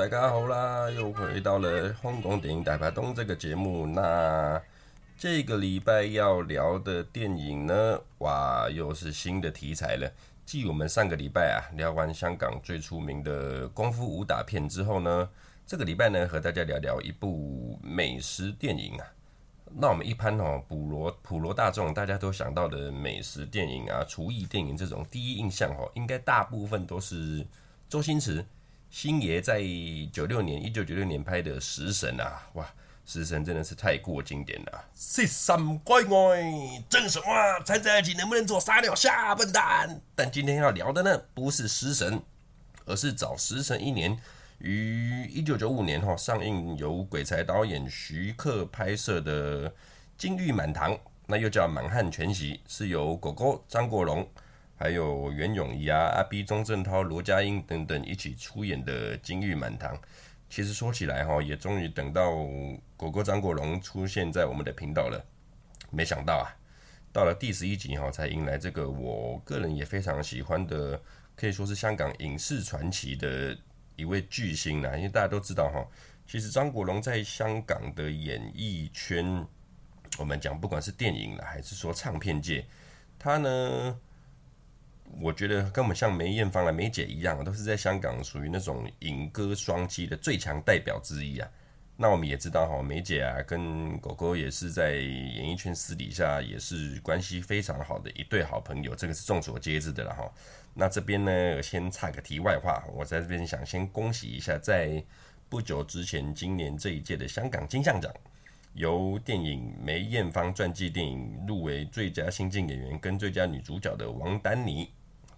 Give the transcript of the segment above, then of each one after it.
大家好啦，又回到了香港电影大排档这个节目。那这个礼拜要聊的电影呢，哇，又是新的题材了。继我们上个礼拜啊聊完香港最出名的功夫武打片之后呢，这个礼拜呢和大家聊聊一部美食电影啊。那我们一般哦，普罗普罗大众大家都想到的美食电影啊、厨艺电影这种第一印象哦，应该大部分都是周星驰星爷在九六年一九九六年拍的《食神》啊，哇！食神真的是太过经典了，食神归位，争什么啊？缠在一起能不能做傻屌下笨蛋？但今天要聊的呢，不是食神，而是早食神一年，于一九九五年哈上映，由鬼才导演徐克拍摄的《金玉满堂》，那又叫《满汉全席》，是由狗狗张国荣，还有袁咏仪啊、阿 B、钟镇涛、罗家英等等一起出演的《金玉满堂》。其实说起来哈，也终于等到狗狗张国荣出现在我们的频道了。没想到啊，到了第十一集哈，才迎来这个我个人也非常喜欢的，可以说是香港影视传奇的一位巨星啦。因为大家都知道哈，其实张国荣在香港的演艺圈，我们讲不管是电影啦，还是说唱片界，他呢。我觉得根本像梅艳芳啊、梅姐一样，都是在香港属于那种影歌双栖的最强代表之一啊。那我们也知道哈，梅姐啊跟狗狗也是在演艺圈私底下也是关系非常好的一对好朋友，这个是众所皆知的了哈。那这边呢，先插个题外话，我在这边想先恭喜一下，在不久之前，今年这一届的香港金像奖，由电影梅艳芳传记电影入围最佳新晋演员跟最佳女主角的王丹妮。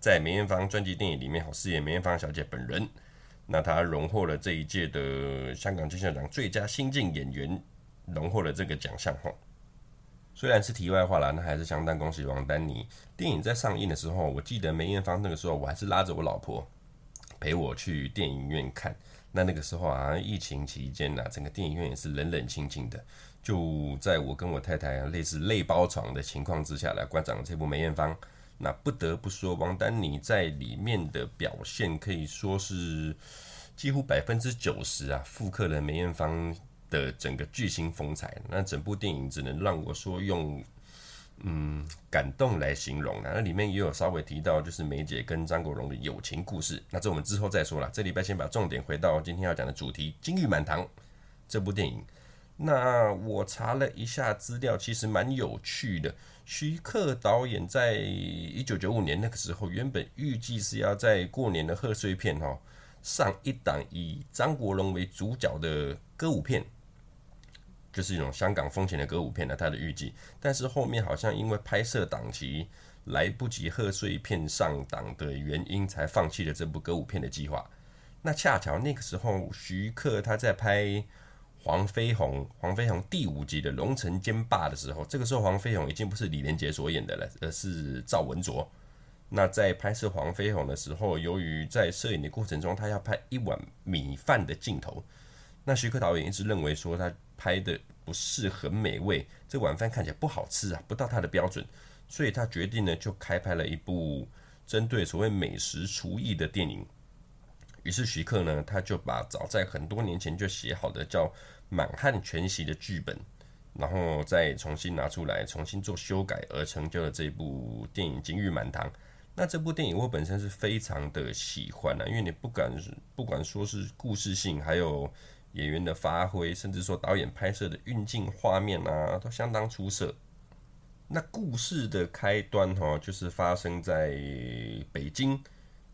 在梅艳芳专辑电影里面，好饰演梅艳芳小姐本人。那她荣获了这一届的香港金像奖最佳新晋演员，荣获了这个奖项。哈，虽然是题外话啦，那还是相当恭喜王丹妮。电影在上映的时候，我记得梅艳芳那个时候，我还是拉着我老婆陪我去电影院看。那那个时候啊，疫情期间呐，整个电影院也是冷冷清清的。就在我跟我太太类似类包床的情况之下来观赏这部梅艳芳。那不得不说，王丹妮在里面的表现可以说是几乎百分之九十啊，复刻了梅艳芳的整个巨星风采。那整部电影只能让我说用嗯感动来形容了。那里面也有稍微提到，就是梅姐跟张国荣的友情故事。那这我们之后再说了。这礼拜先把重点回到今天要讲的主题《金玉满堂》这部电影。那我查了一下资料，其实蛮有趣的。徐克导演在一九九五年那个时候，原本预计是要在过年的贺岁片哈上一档以张国荣为主角的歌舞片，就是一种香港风情的歌舞片呢，他的预计。但是后面好像因为拍摄档期来不及贺岁片上档的原因，才放弃了这部歌舞片的计划。那恰巧那个时候，徐克他在拍。黄飞鸿，黄飞鸿第五集的龙城兼霸的时候，这个时候黄飞鸿已经不是李连杰所演的了，而是赵文卓。那在拍摄黄飞鸿的时候，由于在摄影的过程中，他要拍一碗米饭的镜头，那徐克导演一直认为说他拍的不是很美味，这碗饭看起来不好吃啊，不到他的标准，所以他决定呢就开拍了一部针对所谓美食厨艺的电影。于是徐克呢，他就把早在很多年前就写好的叫《满汉全席》的剧本，然后再重新拿出来，重新做修改，而成就了这部电影《金玉满堂》。那这部电影我本身是非常的喜欢啊，因为你不敢不管说是故事性，还有演员的发挥，甚至说导演拍摄的运镜画面啊，都相当出色。那故事的开端哈，就是发生在北京。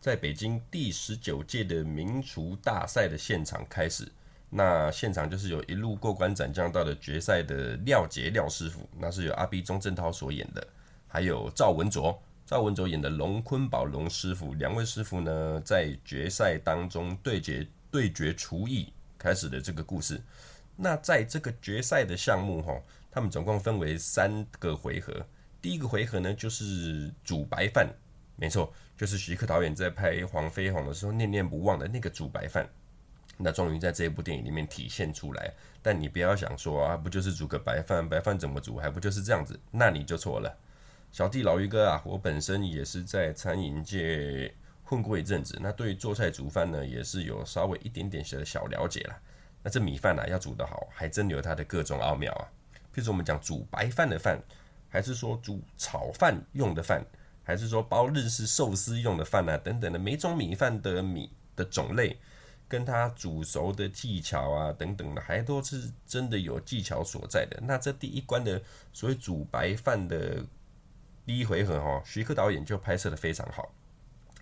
在北京第十九届的名厨大赛的现场开始，那现场就是有一路过关斩将到的决赛的廖杰廖师傅，那是由阿 B 钟镇涛所演的，还有赵文卓赵文卓演的龙坤宝龙师傅，两位师傅呢在决赛当中对决对决厨艺开始的这个故事。那在这个决赛的项目哈，他们总共分为三个回合，第一个回合呢就是煮白饭。没错，就是徐克导演在拍《黄飞鸿》的时候念念不忘的那个煮白饭。那终于在这一部电影里面体现出来。但你不要想说啊，不就是煮个白饭？白饭怎么煮？还不就是这样子？那你就错了。小弟老于哥啊，我本身也是在餐饮界混过一阵子，那对于做菜煮饭呢，也是有稍微一点点的小了解啦。那这米饭啊，要煮得好，还真有它的各种奥妙啊。譬如我们讲煮白饭的饭，还是说煮炒饭用的饭，还是说包日式寿司用的饭啊，等等的，每种米饭的米的种类，跟它煮熟的技巧啊，等等的，还都是真的有技巧所在的。那这第一关的所谓煮白饭的第一回合哈，徐克导演就拍摄的非常好。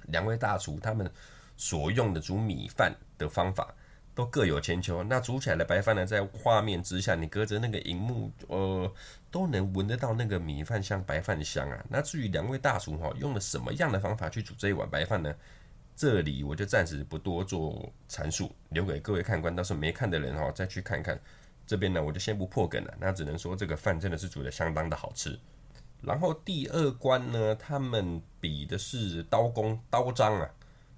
两位大厨他们所用的煮米饭的方法都各有千秋。那煮起来的白饭呢，在画面之下，你隔着那个荧幕，呃，都能闻得到那个米饭香、白饭香啊。那至于两位大厨哈，用了什么样的方法去煮这一碗白饭呢？这里我就暂时不多做阐述，留给各位看官，到时候没看的人哈，再去看看。这边呢，我就先不破梗了。那只能说这个饭真的是煮得相当的好吃。然后第二关呢，他们比的是刀工刀章啊。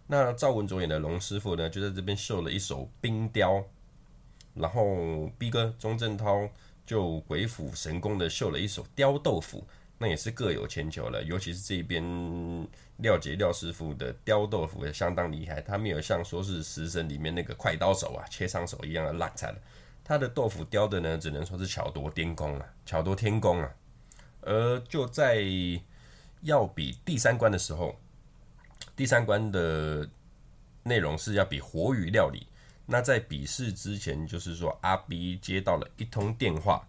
那赵文卓演的龙师傅呢，就在这边秀了一手冰雕。然后逼哥钟镇涛就鬼斧神工的秀了一手雕豆腐，那也是各有千秋了。尤其是这边廖杰廖师傅的雕豆腐也相当厉害，他没有像说是食神里面那个快刀手啊，切伤手一样的烂惨。他的豆腐雕的呢，只能说是巧夺天工啊，巧夺天工啊。而就在要比第三关的时候，第三关的内容是要比活鱼料理。那在比试之前，就是说阿 B 接到了一通电话，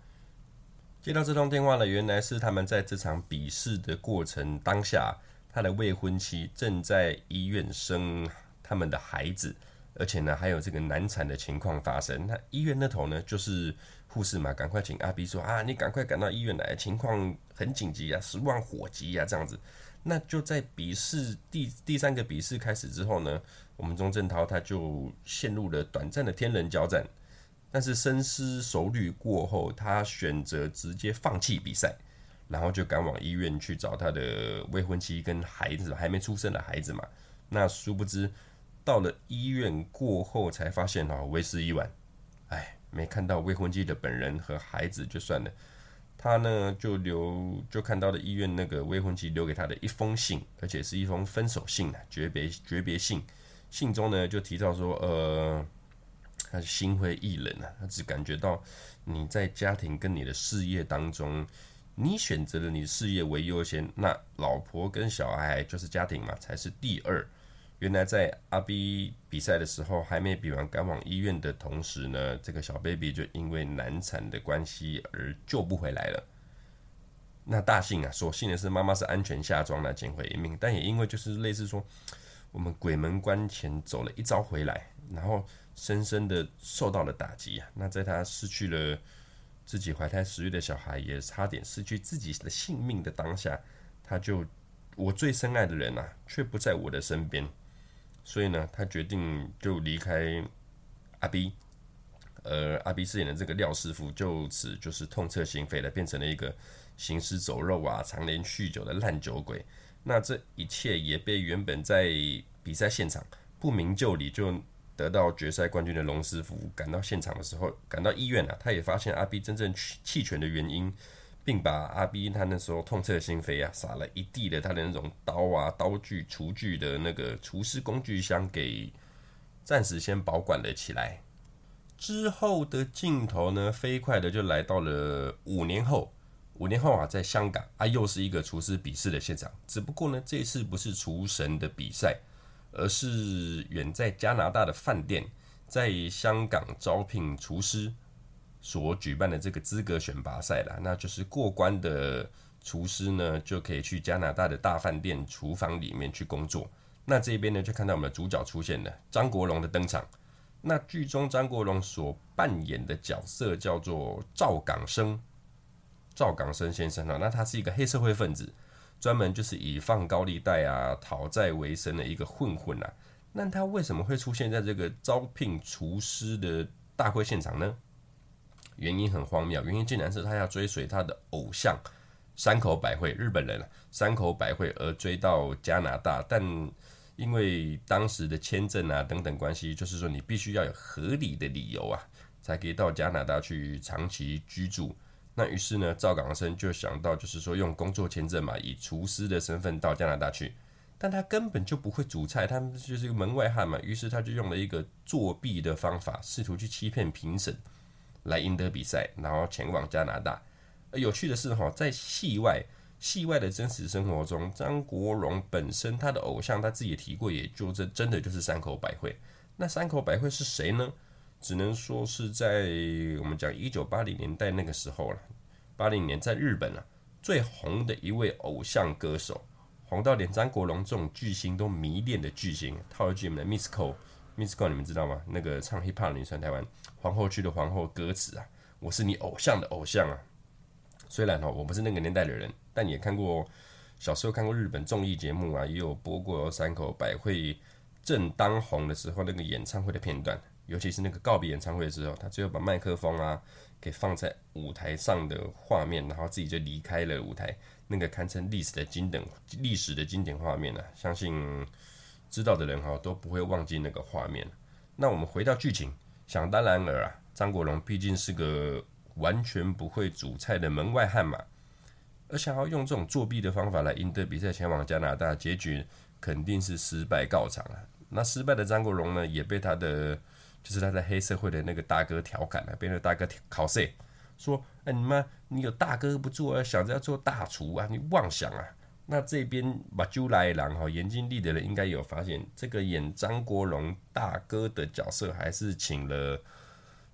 接到这通电话呢，原来是他们在这场比试的过程当下，他的未婚妻正在医院生他们的孩子，而且呢还有这个难产的情况发生。那医院那头呢，就是。护士嘛，赶快请阿 B 说啊，你赶快赶到医院来，情况很紧急啊，十万火急啊，这样子。那就在笔试第第三个笔试开始之后呢，我们钟镇涛他就陷入了短暂的天人交战，但是深思熟虑过后，他选择直接放弃比赛，然后就赶往医院去找他的未婚妻跟孩子，还没出生的孩子嘛。那殊不知到了医院过后，才发现哦，为时已晚，哎。没看到未婚妻的本人和孩子就算了，他呢就留就看到了医院那个未婚妻留给他的一封信，而且是一封分手信啊，诀别诀别信。信中呢就提到说，呃，他心灰意冷啊，他只感觉到你在家庭跟你的事业当中，你选择了你事业为优先，那老婆跟小孩就是家庭嘛，才是第二。原来在阿 B 比赛的时候还没比完，赶往医院的同时呢，这个小 baby 就因为难产的关系而救不回来了。那大幸啊，所幸的是妈妈是安全下庄来捡回一命，但也因为就是类似说我们鬼门关前走了一遭回来，然后深深的受到了打击啊。那在他失去了自己怀胎十月的小孩，也差点失去自己的性命的当下，他就我最深爱的人啊，却不在我的身边。所以呢，他决定就离开阿 B，而阿 B 饰演的这个廖师傅就此就是痛彻心扉了，变成了一个行尸走肉啊、常年酗酒的烂酒鬼。那这一切也被原本在比赛现场不明就里就得到决赛冠军的龙师傅赶到现场的时候，赶到医院啊，他也发现阿 B 真正弃权的原因。并把阿 B 他那时候痛彻心扉啊，撒了一地的他的那种刀啊、刀具、厨具的那个厨师工具箱给暂时先保管了起来。之后的镜头呢，飞快的就来到了五年后。五年后啊，在香港啊，又是一个厨师比试的现场。只不过呢，这次不是厨神的比赛，而是远在加拿大的饭店在香港招聘厨师。所举办的这个资格选拔赛啦，那就是过关的厨师呢，就可以去加拿大的大饭店厨房里面去工作。那这边呢，就看到我们的主角出现了，张国荣的登场。那剧中张国荣所扮演的角色叫做赵港生，赵港生先生啊，那他是一个黑社会分子，专门就是以放高利贷啊讨债为生的一个混混啊。那他为什么会出现在这个招聘厨师的大会现场呢？原因很荒谬，原因竟然是他要追随他的偶像山口百惠，日本人山口百惠而追到加拿大，但因为当时的签证啊等等关系，就是说你必须要有合理的理由啊，才可以到加拿大去长期居住。那于是呢，赵港生就想到，就是说用工作签证嘛，以厨师的身份到加拿大去。但他根本就不会煮菜，他就是一个门外汉嘛。于是他就用了一个作弊的方法，试图去欺骗评审，来赢得比赛，然后前往加拿大。有趣的是哈，在戏外，戏外的真实生活中，张国荣本身他的偶像他自己也提过，也就真真的就是山口百惠。那山口百惠是谁呢？只能说是在我们讲一九八零年代那个时候了，八零年在日本啊最红的一位偶像歌手。红到连张国荣这种巨星都迷恋的巨星，套一句我们的 Miss Ko，Miss Ko 你们知道吗？那个唱 hip hop 的女生，台湾皇后区的皇后，歌词啊，我是你偶像的偶像啊。虽然哦，我不是那个年代的人，但也看过小时候看过日本综艺节目啊，也有播过山口百惠正当红的时候那个演唱会的片段，尤其是那个告别演唱会的时候，他最后把麦克风啊给放在舞台上的画面，然后自己就离开了舞台。那个堪称历史的经典历史的经典画面呢、啊，相信知道的人哈都不会忘记那个画面。那我们回到剧情，想当然尔啊，张国荣毕竟是个完全不会煮菜的门外汉嘛，而想要用这种作弊的方法来赢得比赛，前往加拿大，结局肯定是失败告场啊。那失败的张国荣呢，也被他的就是他在黑社会的那个大哥调侃了，被那大哥考试说。哎，你妈！你有大哥不做，想着要做大厨啊？你妄想啊！那这边把就来郎哈，眼睛利的人应该有发现，这个演张国荣大哥的角色，还是请了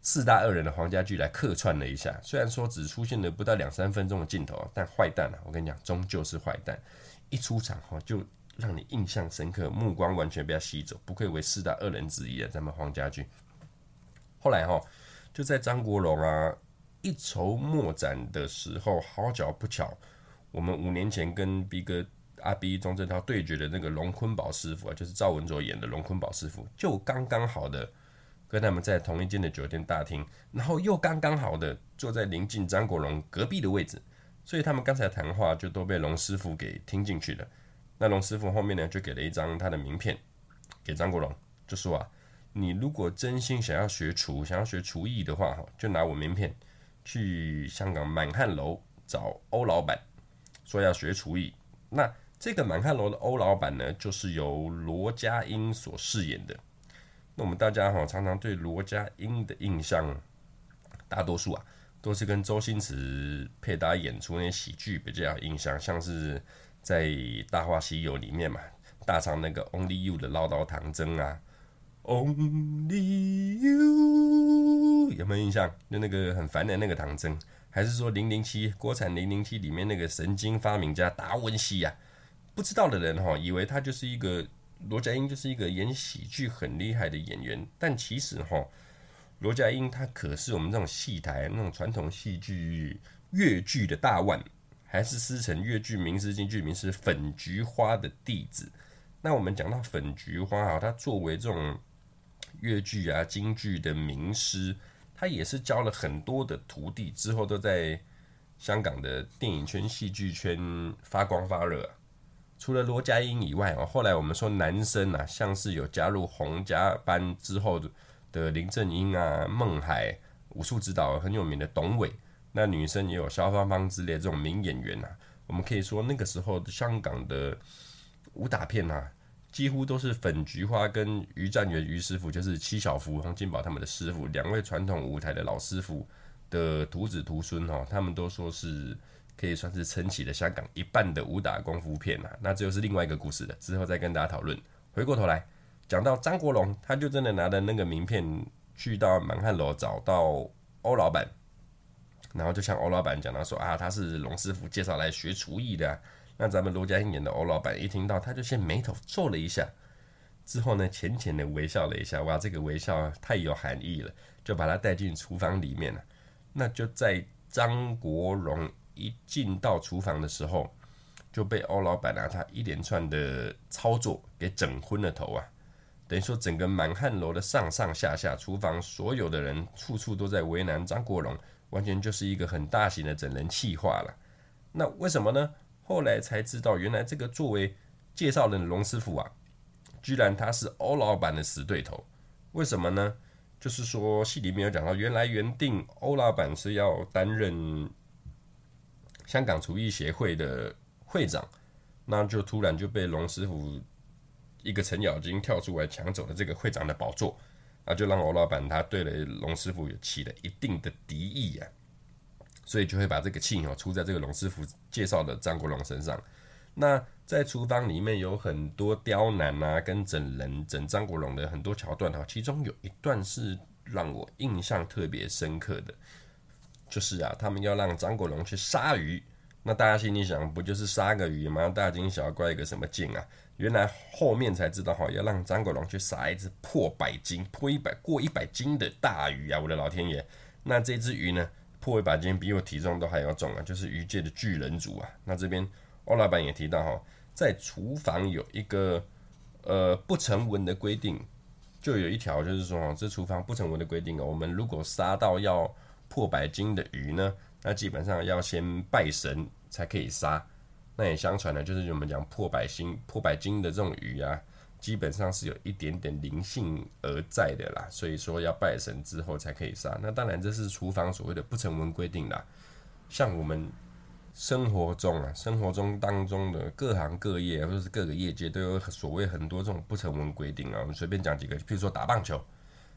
四大恶人的黄家驹来客串了一下。虽然说只出现了不到两三分钟的镜头，但坏蛋啊！我跟你讲，终究是坏蛋，一出场哈就让你印象深刻，目光完全被他吸走。不愧为四大恶人之一啊，咱们黄家驹。后来哈，就在张国荣啊。一筹莫展的时候，好巧不巧，我们五年前跟 B 哥阿 B 钟镇涛对决的那个龙坤宝师傅啊，就是赵文卓演的龙坤宝师傅，就刚刚好的跟他们在同一间的酒店大厅，然后又刚刚好的坐在临近张国荣隔壁的位置，所以他们刚才谈话就都被龙师傅给听进去了。那龙师傅后面呢，就给了一张他的名片给张国荣，就说啊，你如果真心想要学厨，想要学厨艺的话，哈，就拿我名片。去香港满汉楼找欧老板，说要学厨艺。那这个满汉楼的欧老板呢，就是由罗家英所饰演的。那我们大家哈常常对罗家英的印象，大多数啊都是跟周星驰配搭演出那些喜剧比较有印象，像是在《大话西游》里面嘛，大唱那个 Only You 的唠叨唐僧啊，Only You。有没有印象？就那个很烦的那个唐僧，还是说零零七国产零零七里面那个神经发明家达文西呀？不知道的人哈，以为他就是一个罗家英，就是一个演喜剧很厉害的演员。但其实哈，罗家英他可是我们这种戏台那种传统戏剧粤剧的大腕，还是师承粤剧名师京剧名师粉菊花的弟子。那我们讲到粉菊花啊，他作为这种粤剧啊京剧的名师。他也是教了很多的徒弟，之后都在香港的电影圈、戏剧圈发光发热。除了罗家英以外哦，后来我们说男生啊，像是有加入洪家班之后的林正英啊、孟海、武术指导很有名的董伟，那女生也有萧芳芳之类的这种名演员啊。我们可以说那个时候香港的武打片啊。几乎都是粉菊花跟于占元于师傅，就是戚小福、洪金宝他们的师傅，两位传统舞台的老师傅的徒子徒孙哈，他们都说是可以算是撑起了香港一半的武打功夫片呐。那这就是另外一个故事了，之后再跟大家讨论。回过头来讲到张国荣，他就真的拿着那个名片去到满汉楼找到欧老板，然后就向欧老板讲到说啊，他是龙师傅介绍来学厨艺的。那咱们罗家英演的欧老板一听到，他就先眉头皱了一下，之后呢，浅浅的微笑了一下，哇，这个微笑太有含义了，就把他带进厨房里面了。那就在张国荣一进到厨房的时候，就被欧老板啊他一连串的操作给整昏了头啊，等于说整个满汉楼的上上下下厨房所有的人，处处都在为难张国荣，完全就是一个很大型的整人气化了。那为什么呢？后来才知道，原来这个作为介绍人的龙师傅啊，居然他是欧老板的死对头。为什么呢？就是说戏里面有讲到，原来原定欧老板是要担任香港厨艺协会的会长，那就突然就被龙师傅一个程咬金跳出来抢走了这个会长的宝座，那就让欧老板他对了龙师傅有起了一定的敌意呀、所以就会把这个气哦出在这个龙师傅介绍的张国荣身上。那在厨房里面有很多刁难啊，跟整人整张国荣的很多桥段哈，其中有一段是让我印象特别深刻的，就是啊，他们要让张国荣去杀鱼，那大家心里想，不就是杀个鱼吗？大惊小怪一个什么劲啊？原来后面才知道哈，要让张国荣去杀一只破百斤、破一百过一百斤的大鱼啊！我的老天爷，那这只鱼呢，破一百斤，比我体重都还要重啊，就是鱼界的巨人族啊！那这边。欧老板也提到哈，在厨房有一个呃不成文的规定，就有一条就是说，这厨房不成文的规定哦，我们如果杀到要破百斤的鱼呢，那基本上要先拜神才可以杀。那也相传呢，就是我们讲破百斤、破百斤的这种鱼啊，基本上是有一点点灵性而在的啦，所以说要拜神之后才可以杀。那当然这是厨房所谓的不成文规定啦，像我们。生活中啊，生活中当中的各行各业或者是各个业界都有所谓很多这种不成文规定啊。我们随便讲几个，譬如说打棒球，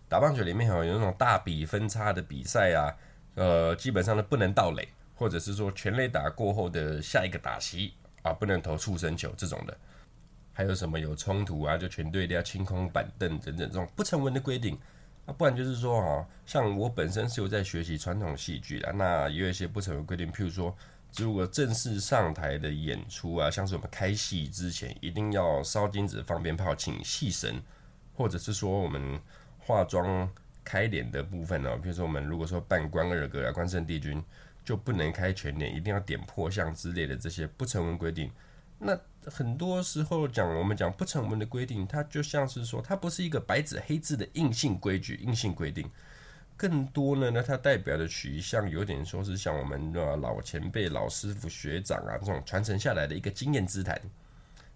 打棒球里面哈有那种大比分差的比赛啊，呃，基本上呢不能盗垒，或者是说全垒打过后的下一个打席啊不能投触身球这种的。还有什么有冲突啊，就全队都要清空板凳等等这种不成文的规定啊。不然就是说哈，像我本身是有在学习传统戏剧的，那也有一些不成文规定，譬如说。如果正式上台的演出啊，像是我们开戏之前一定要烧金纸、放鞭炮，请戏神，或者是说我们化妆开脸的部分呢，比如说我们如果说扮关二哥啊、关圣帝君，就不能开全脸，一定要点破相之类的这些不成文规定。那很多时候讲我们讲不成文的规定，它就像是说它不是一个白纸黑字的硬性规矩、硬性规定。更多呢，那它代表的取向有点说是像我们的老前辈、老师傅、学长啊这种传承下来的一个经验之谈，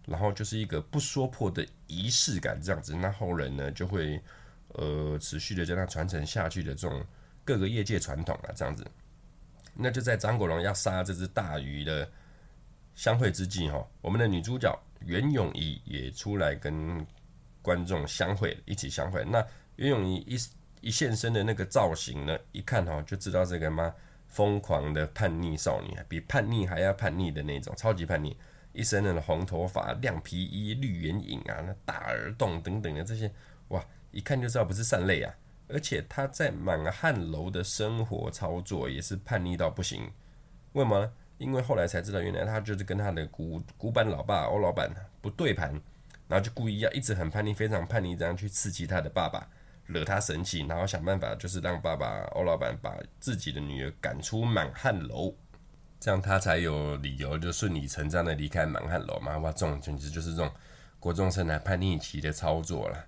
然后就是一个不说破的仪式感这样子，那后人呢就会呃持续的将它传承下去的这种各个业界传统啊这样子。那就在张国荣要杀这只大鱼的相会之际哈，我们的女主角袁咏仪也出来跟观众相会，一起相会。那袁咏仪一。一现身的那个造型呢，一看哈就知道这个妈疯狂的叛逆少女，比叛逆还要叛逆的那种，超级叛逆。一身的红头发、亮皮衣、绿眼影啊，那大耳洞等等的这些，哇，一看就知道不是善类啊。而且她在满汉楼的生活操作也是叛逆到不行。为什么呢？因为后来才知道，原来他就是跟他的古古板老爸欧老板不对盘，然后就故意要一直很叛逆，非常叛逆，这样去刺激他的爸爸。惹他生气，然后想办法，就是让爸爸欧老板把自己的女儿赶出满汉楼，这样他才有理由就顺理成章的离开满汉楼嘛。哇，这种简直就是这种国中生来叛逆期的操作了，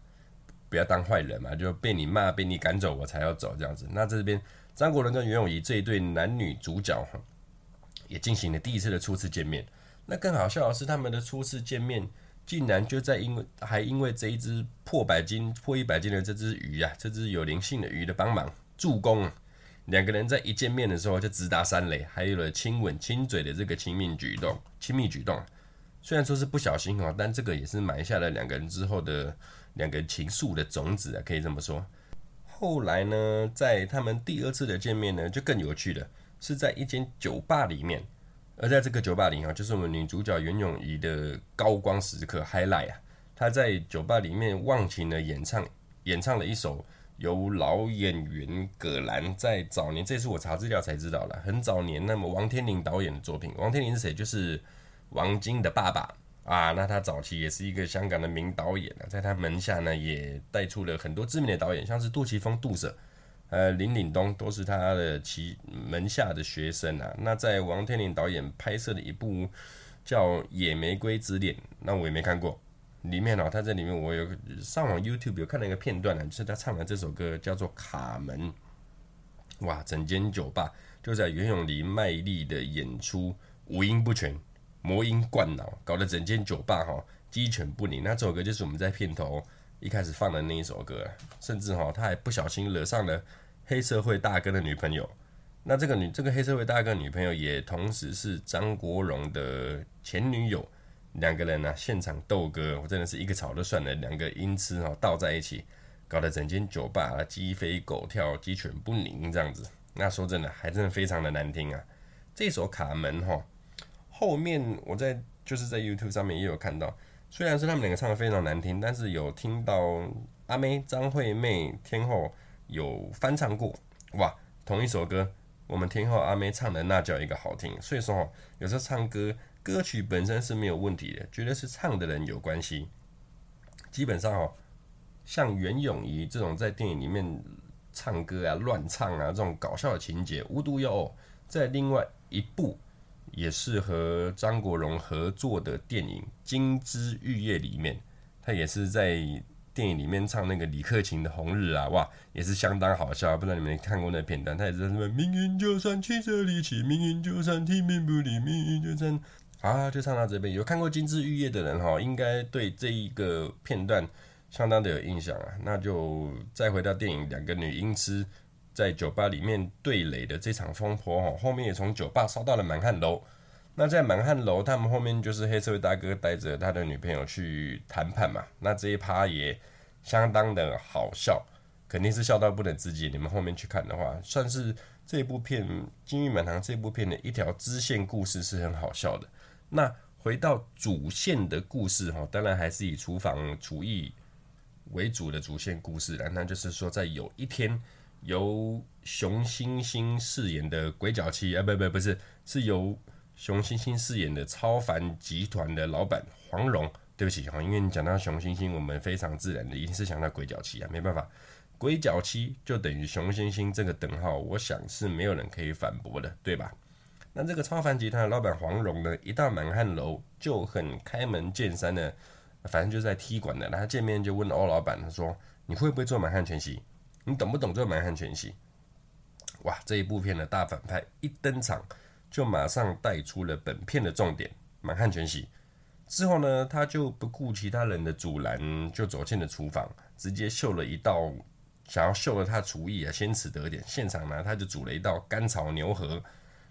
不要当坏人嘛，就被你骂，被你赶走，我才要走这样子。那这边张国荣跟袁咏仪这一对男女主角也进行了第一次的初次见面。那更好笑的是，他们的初次见面。竟然就在因为还因为这一只破百斤、破一百斤的这只鱼啊，这只有灵性的鱼的帮忙助攻，两个人在一见面的时候就直达三垒，还有了亲吻、亲嘴的这个亲密举动。亲密举动，虽然说是不小心哦，但这个也是埋下了两个人之后的两个情愫的种子啊，可以这么说。后来呢，在他们第二次的见面呢，就更有趣了，是在一间酒吧里面。而在这个酒吧里啊，就是我们女主角袁咏仪的高光时刻 highlight 啊，她在酒吧里面忘情的演唱，演唱了一首由老演员葛兰在早年，这是我查资料才知道了，很早年，那么王天林导演的作品，王天林是谁？就是王晶的爸爸啊，那他早期也是一个香港的名导演啊，在他门下呢，也带出了很多知名的导演，像是杜琪峰、杜可。呃，林岭东都是他的其门下的学生啊。那在王天林导演拍摄的一部叫《野玫瑰之恋》，那我也没看过。里面呢、他在里面我有上网 YouTube 有看到一个片段呢，就是他唱的这首歌叫做《卡门》。哇，整间酒吧就在袁咏仪卖力的演出，五音不全，魔音灌脑，搞得整间酒吧哈鸡犬不宁。那这首歌就是我们在片头一开始放的那一首歌，甚至哈他还不小心惹上了黑社会大哥的女朋友。那这个女这个黑社会大哥女朋友也同时是张国荣的前女友，两个人呢、现场斗歌，我真的是一个草就算了，两个音痴哈倒在一起，搞得整间酒吧鸡飞狗跳、鸡犬不宁这样子。那说真的，还真的非常的难听啊。这首卡门哈，后面我在就是在 YouTube 上面也有看到，虽然是他们两个唱的非常难听，但是有听到阿妹张惠妹天后有翻唱过，哇，同一首歌，我们天后阿妹唱的那叫一个好听。所以说哈，有时候唱歌歌曲本身是没有问题的，绝对是唱的人有关系。基本上哦，像袁咏仪这种在电影里面唱歌啊乱唱啊这种搞笑的情节，无独有偶，在另外。一部也是和张国荣合作的电影《金枝玉叶》里面，他也是在电影里面唱那个李克勤的《红日》啊，哇，也是相当好笑。不知道你们看过那片段，他也是什么“命运就算曲折离奇，命运就算天命不离，命运就算……”啊，就唱到这边。有看过《金枝玉叶》的人哈，应该对这一个片段相当的有印象啊。那就再回到电影，两个女音痴。在酒吧里面对垒的这场风波，哈，后面也从酒吧烧到了满汉楼。那在满汉楼，他们后面就是黑社会大哥带着他的女朋友去谈判嘛。那这一趴也相当的好笑，肯定是笑到不能自己。你们后面去看的话，算是这部片《金玉满堂》这部片的一条支线故事是很好笑的。那回到主线的故事，哈，当然还是以厨房厨艺为主的主线故事了。那就是说，在有一天。由熊星星饰演的鬼脚七啊，不不不是，是由熊星星饰演的超凡集团的老板黄蓉。对不起哈，因为你讲到熊星星，我们非常自然的一定是想到鬼脚七啊，没办法，鬼脚七就等于熊星星这个等号，我想是没有人可以反驳的，对吧？那这个超凡集团的老板黄蓉呢，一到满汉楼就很开门见山的，反正就在踢馆的，然后见面就问欧老板，他说：“你会不会做满汉全席？”你懂不懂这满汉全席？哇！这一部片的大反派一登场，就马上带出了本片的重点——满汉全席。之后呢，他就不顾其他人的阻拦，就走进了厨房，直接秀了一道，想要秀了他厨艺啊，先此得点。现场呢，他就煮了一道干炒牛河。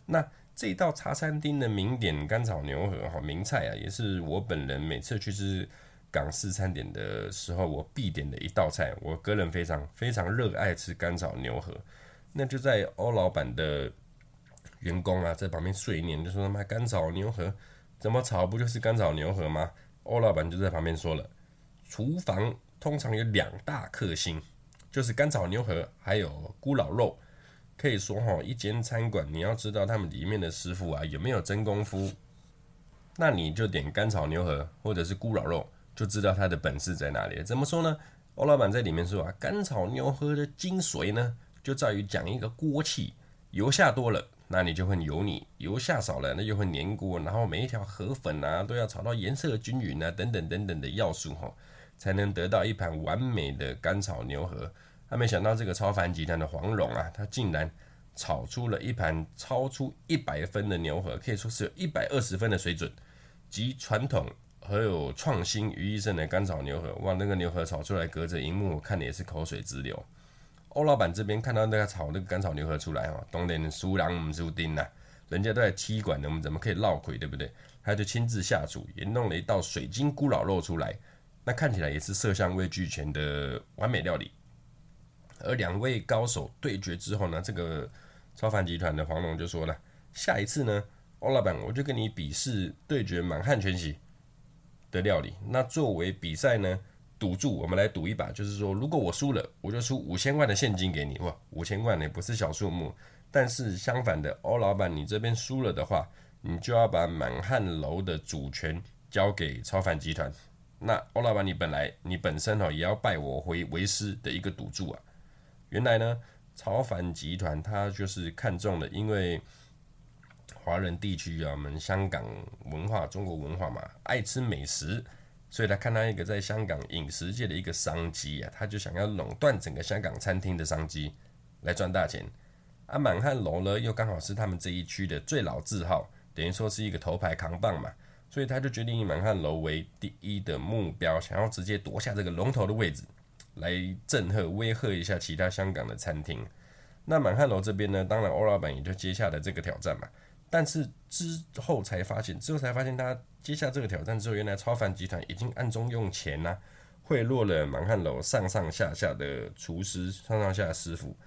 那这道茶餐厅的名点干炒牛河，哈，名菜啊，也是我本人每次去吃。港式餐点的时候，我必点的一道菜，我个人非常非常热爱吃干炒牛河。那就在欧老板的员工啊，在旁边碎念，就说他妈干炒牛河怎么炒不就是干炒牛河吗？欧老板就在旁边说了，厨房通常有两大克星，就是干炒牛河还有咕咾肉。可以说哈，一间餐馆你要知道他们里面的师傅啊有没有真功夫，那你就点干炒牛河或者是咕咾肉。就知道他的本事在哪里。怎么说呢？欧老板在里面说啊，干炒牛河的精髓呢，就在于讲一个锅气，油下多了，那你就会油腻；油下少了，那就会粘锅。然后每一条河粉啊，都要炒到颜色均匀啊，等等等等的要素哈，才能得到一盘完美的干炒牛河。他没想到这个超凡集团的黄蓉啊，他竟然炒出了一盘超出一百分的牛河，可以说是有一百二十分的水准，集传统。还有创新于医生的干炒牛河，哇，那个牛河炒出来，隔着荧幕看的也是口水直流。欧老板这边看到那个炒那个干炒牛河出来哈，当然输人不输阵呐，人家都在踢馆的，我们怎么可以落亏，对不对？他就亲自下厨，也弄了一道水晶咕咾肉出来，那看起来也是色香味俱全的完美料理。而两位高手对决之后呢，这个超凡集团的黄龙就说了，下一次呢，欧老板我就跟你比试对决满汉全席。的料理，那作为比赛呢，赌注，我们来赌一把，就是说，如果我输了，我就出五千万的现金给你，哇，五千万呢不是小数目。但是相反的，欧老板，你这边输了的话，你就要把满汉楼的主权交给超凡集团。那欧老板，你本来你本身哦也要拜我为为师的一个赌注啊。原来呢，超凡集团他就是看中了，因为。华人地区啊，我们香港文化、中国文化嘛，爱吃美食，所以他看到一个在香港饮食界的一个商机啊，他就想要垄断整个香港餐厅的商机，来赚大钱。啊，满汉楼呢，又刚好是他们这一区的最老字号，等于说是一个头牌扛棒嘛，所以他就决定以满汉楼为第一的目标，想要直接夺下这个龙头的位置，来震慑、威吓一下其他香港的餐厅。那满汉楼这边呢，当然欧老板也就接下了这个挑战嘛。但是之后才发现，之后才发现他接下这个挑战之后，原来超凡集团已经暗中用钱呐、贿赂了满汉楼上上下下的厨师、上上下的师傅。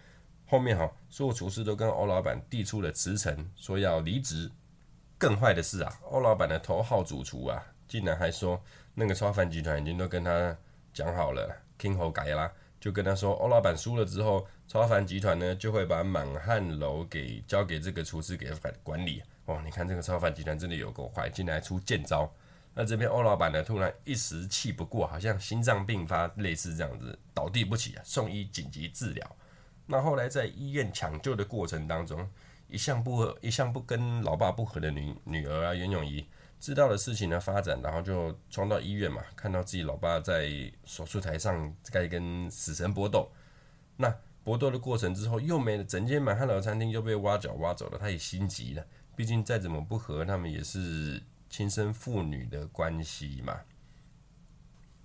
后面哈，所有厨师都跟欧老板递出了辞呈，说要离职。更坏的是啊，欧老板的头号主厨啊，竟然还说那个超凡集团已经都跟他讲好了，King 侯改啦，就跟他说，欧老板输了之后，超凡集团呢就会把满汉楼给交给这个厨师给管理。哦，你看这个超凡集团真的有够坏，竟然出贱招。那这边欧老板呢，突然一时气不过，好像心脏病发，类似这样子，倒地不起啊，送医紧急治疗。那后来在医院抢救的过程当中，一向不和、一向不跟老爸不和的女女儿啊袁咏仪，知道了事情的发展，然后就冲到医院嘛，看到自己老爸在手术台上在跟死神搏斗。那搏斗的过程之后又没了，整间满汉楼餐厅又被挖角挖走了，他也心急了。毕竟再怎么不和，他们也是亲生父女的关系嘛。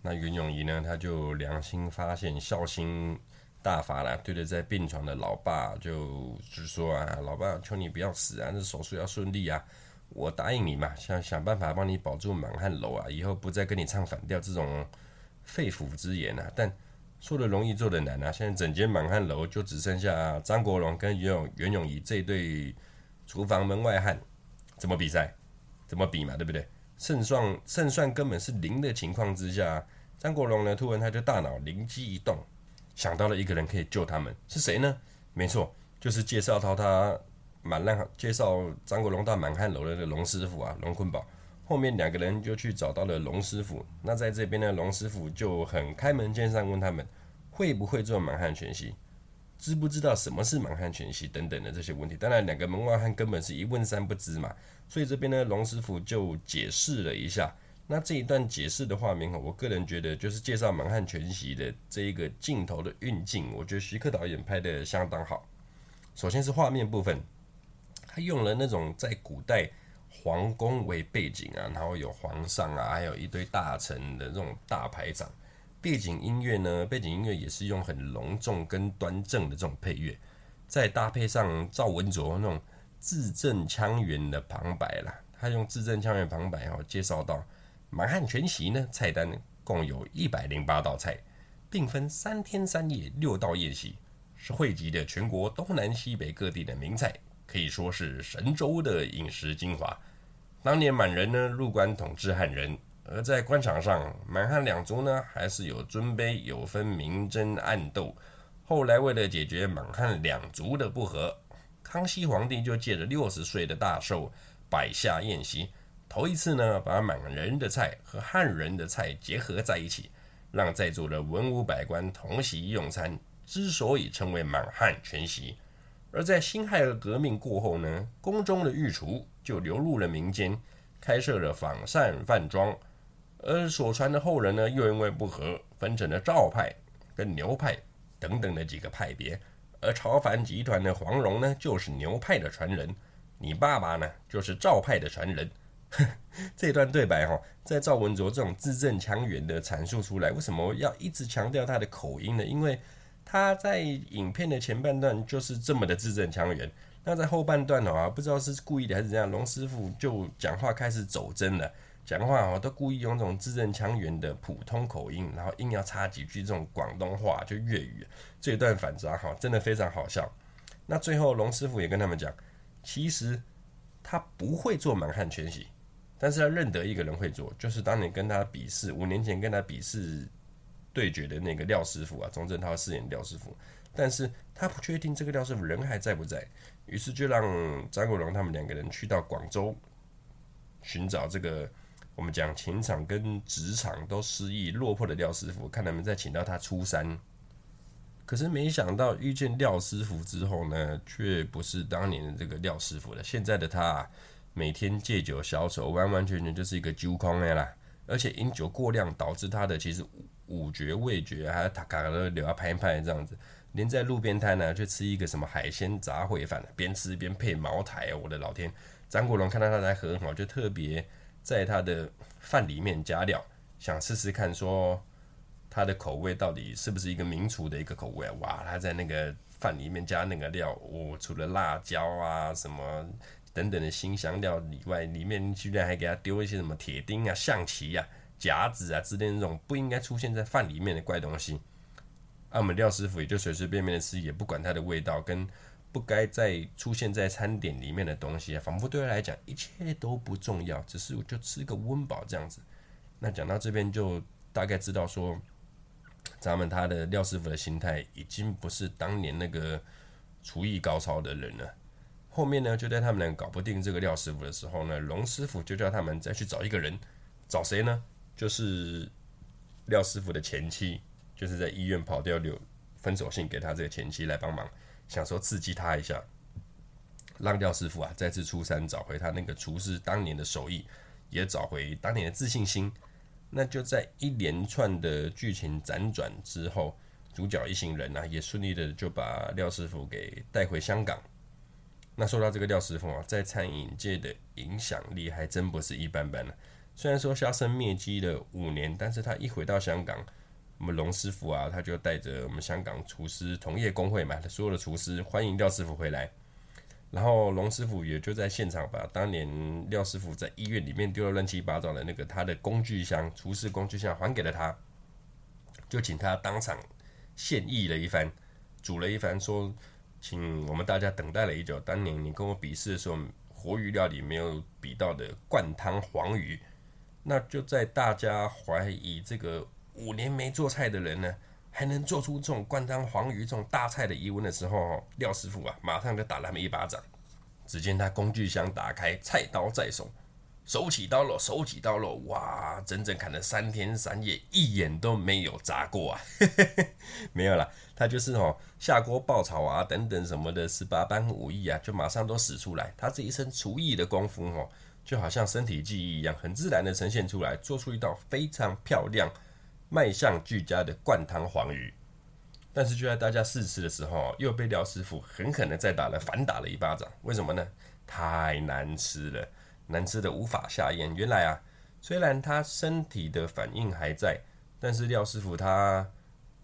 那袁咏仪呢，他就良心发现，孝心。大发了，对着在病床的老爸就就说啊，老爸求你不要死啊，这手术要顺利啊，我答应你嘛，想想办法帮你保住满汉楼啊，以后不再跟你唱反调这种肺腑之言啊。但说的容易做的难啊，现在整间满汉楼就只剩下张国荣跟袁咏袁咏仪这对厨房门外汉，怎么比赛？怎么比嘛，对不对？胜算胜算根本是零的情况之下，张国荣呢突然他就大脑灵机一动。想到了一个人可以救他们，是谁呢？没错，就是介绍到他满汉介绍张国荣到满汉楼的那个龙师傅啊，龙坤宝。后面两个人就去找到了龙师傅。那在这边呢，龙师傅就很开门见山问他们会不会做满汉全席，知不知道什么是满汉全席等等的这些问题。当然，两个门外汉根本是一问三不知嘛。所以这边呢，龙师傅就解释了一下。那这一段解释的画面，我个人觉得就是介绍满汉全席的这一个镜头的运镜，我觉得徐克导演拍得相当好。首先是画面部分，他用了那种在古代皇宫为背景啊，然后有皇上啊，还有一堆大臣的这种大排场。背景音乐呢，背景音乐也是用很隆重跟端正的这种配乐，再搭配上赵文卓那种字正腔圆的旁白啦，他用字正腔圆旁白哦介绍到。满汉全席呢，菜单共有一百零八道菜，并分三天三夜六道宴席，是汇集的全国东南西北各地的名菜，可以说是神州的饮食精华。当年满人呢入关统治汉人，而在官场上，满汉两族呢还是有尊卑，有分明争暗斗。后来为了解决满汉两族的不和，康熙皇帝就借着六十岁的大寿摆下宴席。头一次呢，把满人的菜和汉人的菜结合在一起，让在座的文武百官同席用餐。之所以称为满汉全席，而在辛亥革命过后呢，宫中的御厨就流入了民间，开设了仿膳饭庄。而所传的后人呢，又因为不和，分成了赵派跟牛派等等的几个派别。而朝凡集团的黄蓉呢，就是牛派的传人，你爸爸呢，就是赵派的传人。这段对白哈，在赵文卓这种字正腔圆的阐述出来，为什么要一直强调他的口音呢？因为他在影片的前半段就是这么的字正腔圆，那在后半段啊，不知道是故意的还是怎样，龙师傅就讲话开始走真了，讲话哦都故意用这种字正腔圆的普通口音，然后硬要插几句这种广东话，就粤语，这一段反差哈，真的非常好笑。那最后龙师傅也跟他们讲，其实他不会做满汉全席。但是他认得一个人会做，就是当年跟他比试五年前跟他比试对决的那个廖师傅啊，钟镇涛饰演廖师傅，但是他不确定这个廖师傅人还在不在，于是就让张国荣他们两个人去到广州寻找这个我们讲情场跟职场都失意落魄的廖师傅，看能不能再请到他出山。可是没想到遇见廖师傅之后呢，却不是当年的这个廖师傅了，现在的他啊。每天借酒消愁，完完全全就是一个酒空的啦。而且饮酒过量导致他的其实五觉味觉还有他卡的流啊拍拍这样子，连在路边摊呢，去吃一个什么海鲜杂烩饭，边吃边配茅台，我的老天！张国荣看到他在喝，哈，就特别在他的饭里面加料，想试试看说他的口味到底是不是一个名厨的一个口味？哇，他在那个饭里面加那个料，哦，除了辣椒啊什么等等的新香料以外，里面居然还给他丢一些什么铁钉啊、象棋啊、夹子啊之类的那种不应该出现在饭里面的怪东西。啊，我们廖师傅也就随随便便的吃，也不管它的味道跟不该再出现在餐点里面的东西啊，仿佛对他来讲一切都不重要，只是我就吃个温饱这样子。那讲到这边就大概知道说，咱们他的廖师傅的心态已经不是当年那个厨艺高超的人了。后面呢，就在他们俩搞不定这个廖师傅的时候呢，龙师傅就叫他们再去找一个人，找谁呢？就是廖师傅的前妻。就是在医院跑掉留分手信给他这个前妻来帮忙，想说刺激他一下，让廖师傅啊再次出山找回他那个厨师当年的手艺，也找回当年的自信心。那就在一连串的剧情辗转之后，主角一行人呢、啊、也顺利的就把廖师傅给带回香港。那说到这个廖师傅啊，在餐饮界的影响力还真不是一般般呢。虽然说销声灭迹了五年，但是他一回到香港。我们龙师傅啊，他就带着我们香港厨师同业公会嘛，他所有的厨师欢迎廖师傅回来。然后龙师傅也就在现场把当年廖师傅在医院里面丢了乱七八糟的那个他的工具箱、厨师工具箱还给了他，就请他当场献艺了一番，煮了一番，说请我们大家等待了已久，当年你跟我比试的时候，活鱼料理没有比到的灌汤黄鱼，那就在大家怀疑这个。五年没做菜的人呢，还能做出这种灌汤黄鱼这种大菜的疑问的时候，廖师傅啊，马上就打了他们一巴掌。只见他工具箱打开，菜刀在手，手起刀落，手起刀落，哇，整整砍了三天三夜，一眼都没有眨过啊！没有啦，他就是哦，下锅爆炒啊，等等什么的十八般武艺啊，就马上都使出来。他这一身厨艺的功夫哦，就好像身体记忆一样，很自然的呈现出来，做出一道非常漂亮。卖相俱佳的灌汤黄鱼，但是就在大家试吃的时候，又被廖师傅狠狠的再打了反打了一巴掌。为什么呢？太难吃了，难吃的无法下咽。原来啊，虽然他身体的反应还在，但是廖师傅他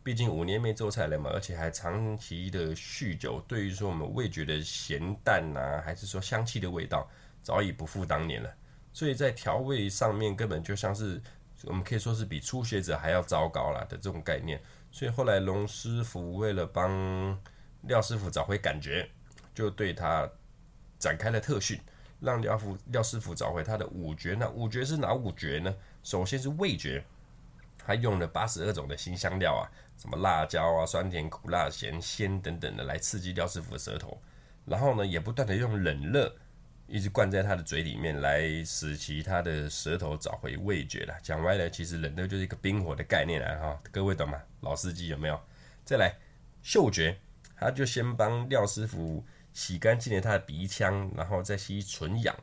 毕竟五年没做菜了嘛，而且还长期的酗酒，对于说我们味觉的咸淡啊，还是说香气的味道，早已不复当年了。所以在调味上面，根本就像是。我们可以说是比初学者还要糟糕了的这种概念，所以后来龙师傅为了帮廖师傅找回感觉，就对他展开了特训，让廖师廖师傅找回他的五觉。那五觉是哪五觉呢？首先是味觉，他用了八十二种的新香料啊，什么辣椒啊、酸甜苦辣咸鲜等等的来刺激廖师傅的舌头，然后呢，也不断的用冷热。一直灌在他的嘴里面，来使其他的舌头找回味觉了。讲歪了，其实冷热就是一个冰火的概念啊！哈，各位懂吗？老司机有没有？再来，嗅觉，他就先帮廖师傅洗干净了他的鼻腔，然后再吸纯氧。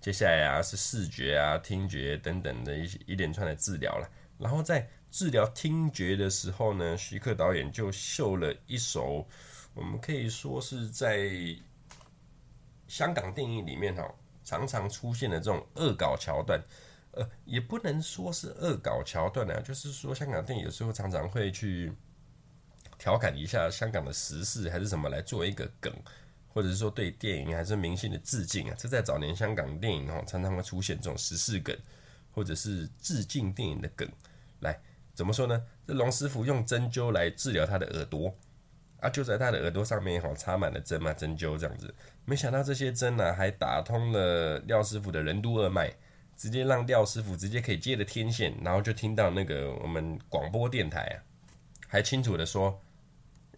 接下来啊，是视觉啊、听觉等等的一些一连串的治疗了。然后在治疗听觉的时候呢，徐克导演就秀了一首，我们可以说是在。香港电影里面哈，常常出现的这种恶搞桥段，呃，也不能说是恶搞桥段啊，就是说香港电影有时候常常会去调侃一下香港的时事，还是什么来做一个梗，或者是说对电影还是明星的致敬啊。这在早年香港电影哈，常常会出现这种时事梗，或者是致敬电影的梗。来，怎么说呢？这龙师傅用针灸来治疗他的耳朵。啊，就在他的耳朵上面哈，插满了针嘛，针灸这样子。没想到这些针呢、还打通了廖师傅的任督二脉，直接让廖师傅直接可以接了天线，然后就听到那个我们广播电台啊，还清楚的说，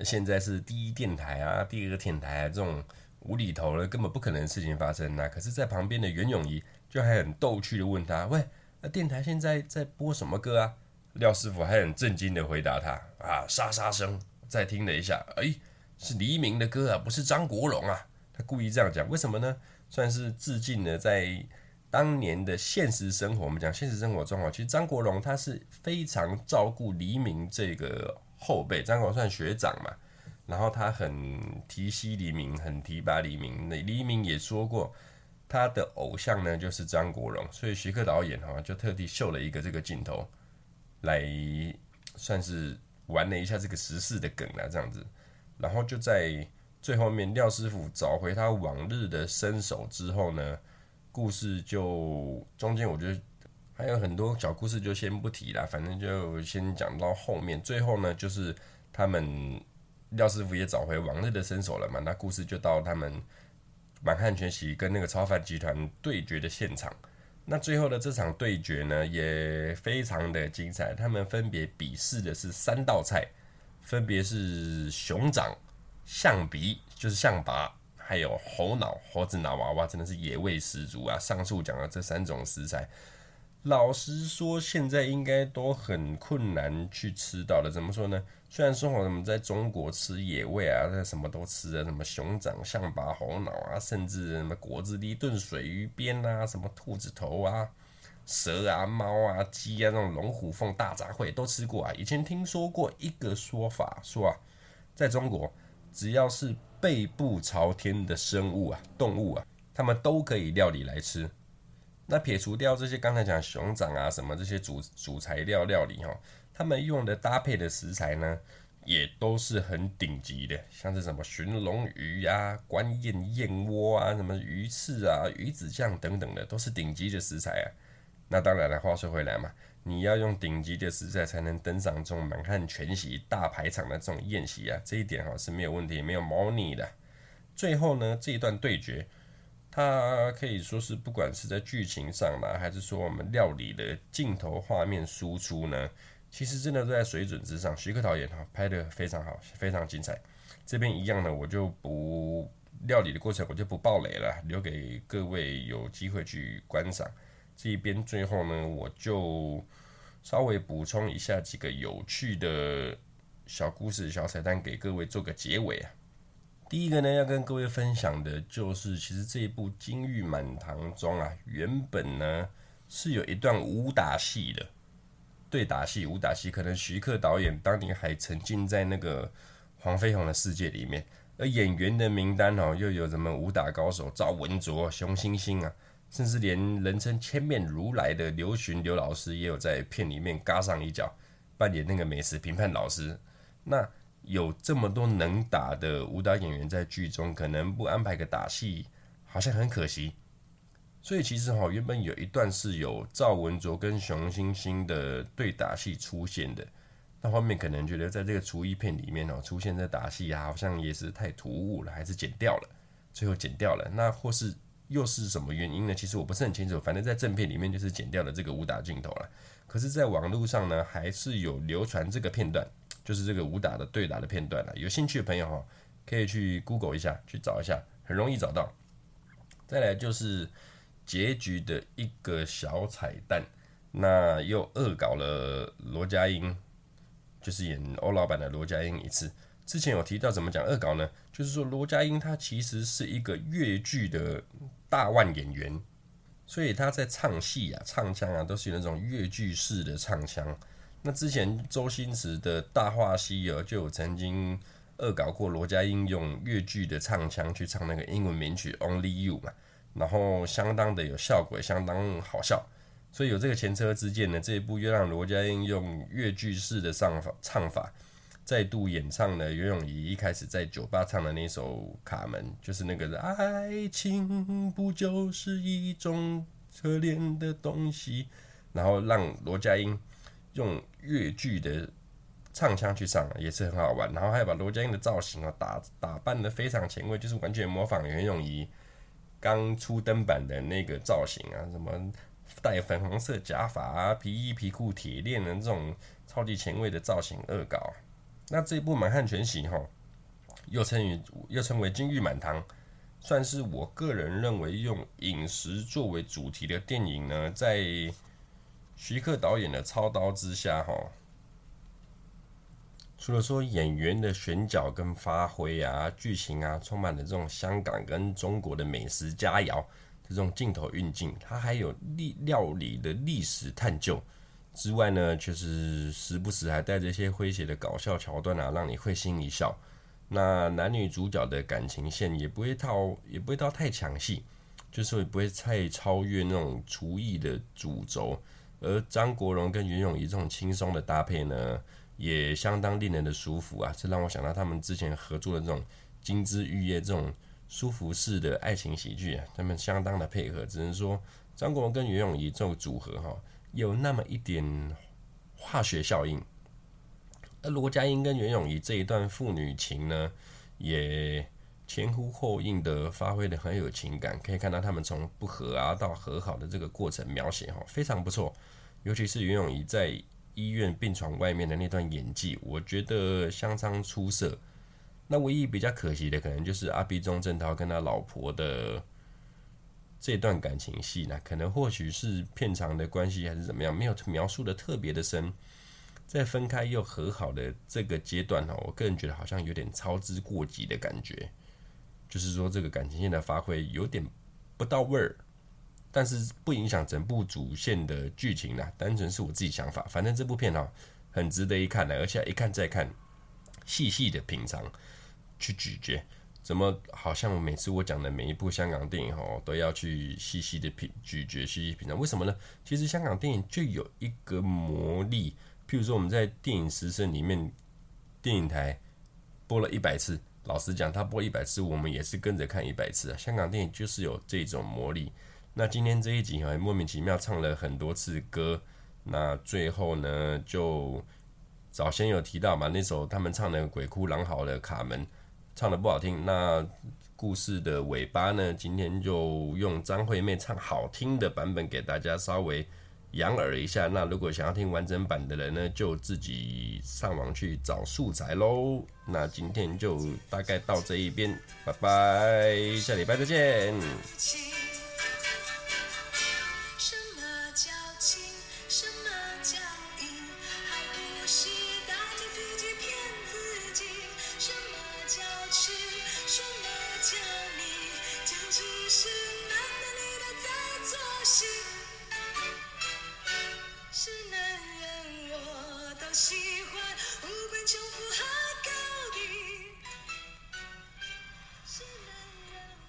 现在是第一电台啊，第二个电台，这种无厘头的根本不可能事情发生啊。可是，在旁边的袁咏仪就还很逗趣的问他，喂，那电台现在在播什么歌啊？廖师傅还很震惊的回答他，啊，沙沙声。再听了一下，哎，是黎明的歌啊，不是张国荣啊。他故意这样讲，为什么呢？算是致敬了在当年的现实生活。我们讲现实生活中啊，其实张国荣他是非常照顾黎明这个后辈，张国荣算学长嘛。然后他很提携黎明，很提拔黎明。那黎明也说过，他的偶像呢就是张国荣，所以徐克导演哈就特地秀了一个这个镜头，来算是玩了一下这个时事的梗啊，这样子。然后就在最后面，廖师傅找回他往日的身手之后呢，故事就中间我觉得还有很多小故事，就先不提了，反正就先讲到后面。最后呢，就是他们廖师傅也找回往日的身手了嘛，那故事就到他们满汉全席跟那个超凡集团对决的现场。那最后的这场对决呢，也非常的精彩。他们分别比试的是三道菜，分别是熊掌、象鼻，就是象拔。还有猴脑、猴子脑娃娃，真的是野味十足啊！上述讲的这三种食材，老实说，现在应该都很困难去吃到的。怎么说呢？虽然说我们在中国吃野味啊，那什么都吃啊，什么熊掌、象拔、猴脑啊，甚至什么果子狸炖水鱼鞭啊，什么兔子头啊、蛇啊、猫啊、鸡啊，那种龙虎凤大杂烩都吃过啊。以前听说过一个说法，说啊，在中国只要是背部朝天的生物啊，动物啊，他们都可以料理来吃。那撇除掉这些刚才讲熊掌啊什么这些主主材料料理哈，他们用的搭配的食材呢，也都是很顶级的，像是什么寻龙鱼啊、官燕燕窝啊、什么鱼翅啊、鱼子酱等等的，都是顶级的食材啊。那当然了，话说回来嘛。你要用顶级的食材才能登上这种满汉全席大排场的这种宴席啊，这一点哈是没有问题，没有猫腻的。最后呢，这一段对决，它可以说是不管是在剧情上呢，还是说我们料理的镜头画面输出呢，其实真的都在水准之上。徐克导演哈拍的非常好，非常精彩。这边一样呢，我就不料理的过程我就不爆雷了，留给各位有机会去观赏。这一边最后呢，我就稍微补充一下几个有趣的小故事、小彩蛋，给各位做个结尾啊。第一个呢，要跟各位分享的就是，其实这一部《金玉满堂》中啊，原本呢是有一段武打戏的，对打戏、武打戏，可能徐克导演当年还沉浸在那个黄飞鸿的世界里面，而演员的名单哦，又有什么武打高手赵文卓、熊欣欣啊。甚至连人称千面如来的刘巡刘老师也有在片里面嘎上一脚，扮演那个美食评判老师。那有这么多能打的武打演员在剧中，可能不安排个打戏，好像很可惜。所以其实哈，原本有一段是有赵文卓跟熊欣欣的对打戏出现的，那后面可能觉得在这个厨艺片里面哦，出现在打戏啊，好像也是太突兀了，还是剪掉了，最后剪掉了。那或是。又是什么原因呢？其实我不是很清楚。反正在正片里面就是剪掉了这个武打镜头了。可是，在网络上呢，还是有流传这个片段，就是这个武打的对打的片段了。有兴趣的朋友哈，可以去 Google 一下，去找一下，很容易找到。再来就是结局的一个小彩蛋，那又恶搞了罗家英，就是演欧老板的罗家英一次。之前有提到怎么讲恶搞呢？就是说罗家英他其实是一个粤剧的。大腕演员，所以他在唱戏啊、唱腔啊，都是有那种粤剧式的唱腔。那之前周星驰的《大话西游》就有曾经恶搞过罗家英用粤剧的唱腔去唱那个英文名曲《Only You》嘛，然后相当的有效果，相当好笑。所以有这个前车之鉴呢，这一部又让罗家英用粤剧式的唱法唱法。再度演唱了袁咏仪一开始在酒吧唱的那首《卡门》，就是那个“爱情不就是一种可怜的东西”，然后让罗家英用粤剧的唱腔去唱，也是很好玩。然后还把罗家英的造型啊打打扮的非常前卫，就是完全模仿袁咏仪刚出登板的那个造型啊，什么戴粉红色假发啊、皮衣皮裤铁链的这种超级前卫的造型恶搞。那这一部《满汉全席》哈，又称于又称为《金玉满堂》，算是我个人认为用饮食作为主题的电影呢，在徐克导演的操刀之下哈，除了说演员的选角跟发挥啊，剧情啊，充满了这种香港跟中国的美食佳肴这种镜头运镜，它还有历料理的历史探究。之外呢，就是时不时还带着一些诙谐的搞笑桥段啊，让你会心一笑。那男女主角的感情线也不会到，也不会到太抢戏，就是也不会太超越那种厨艺的主轴。而张国荣跟袁咏仪这种轻松的搭配呢，也相当令人的舒服啊！这让我想到他们之前合作的这种《金枝玉叶》这种舒服式的爱情喜剧啊，他们相当的配合。只能说张国荣跟袁咏仪这种组合哈，有那么一点化学效应。而罗家英跟袁咏仪这一段父女情呢，也前呼后应的发挥的很有情感，可以看到他们从不和啊到和好的这个过程描写哈，非常不错。尤其是袁咏仪在医院病床外面的那段演技，我觉得相当出色。那唯一比较可惜的，可能就是阿 B 钟镇涛跟他老婆的这段感情戏呢，可能或许是片长的关系，还是怎么样，没有描述的特别的深。在分开又和好的这个阶段哈，我个人觉得好像有点操之过急的感觉，就是说这个感情线的发挥有点不到位儿。但是不影响整部主线的剧情啦，单纯是我自己想法。反正这部片哦，很值得一看的，而且一看再看，细细的品尝，去咀嚼。怎么好像每次我讲的每一部香港电影哦，都要去细细的品咀嚼、细细品尝？为什么呢？其实香港电影就有一个魔力，譬如说我们在电影时声里面，电影台播了一百次，老实讲，他播一百次，我们也是跟着看一百次啊。香港电影就是有这种魔力。那今天这一集还莫名其妙唱了很多次歌，那最后呢，就早先有提到嘛，那首他们唱的《鬼哭狼嚎》的卡门唱的不好听，那故事的尾巴呢，今天就用张惠妹唱好听的版本给大家稍微养耳一下。那如果想要听完整版的人呢，就自己上网去找素材喽。那今天就大概到这一边，拜拜，下礼拜再见。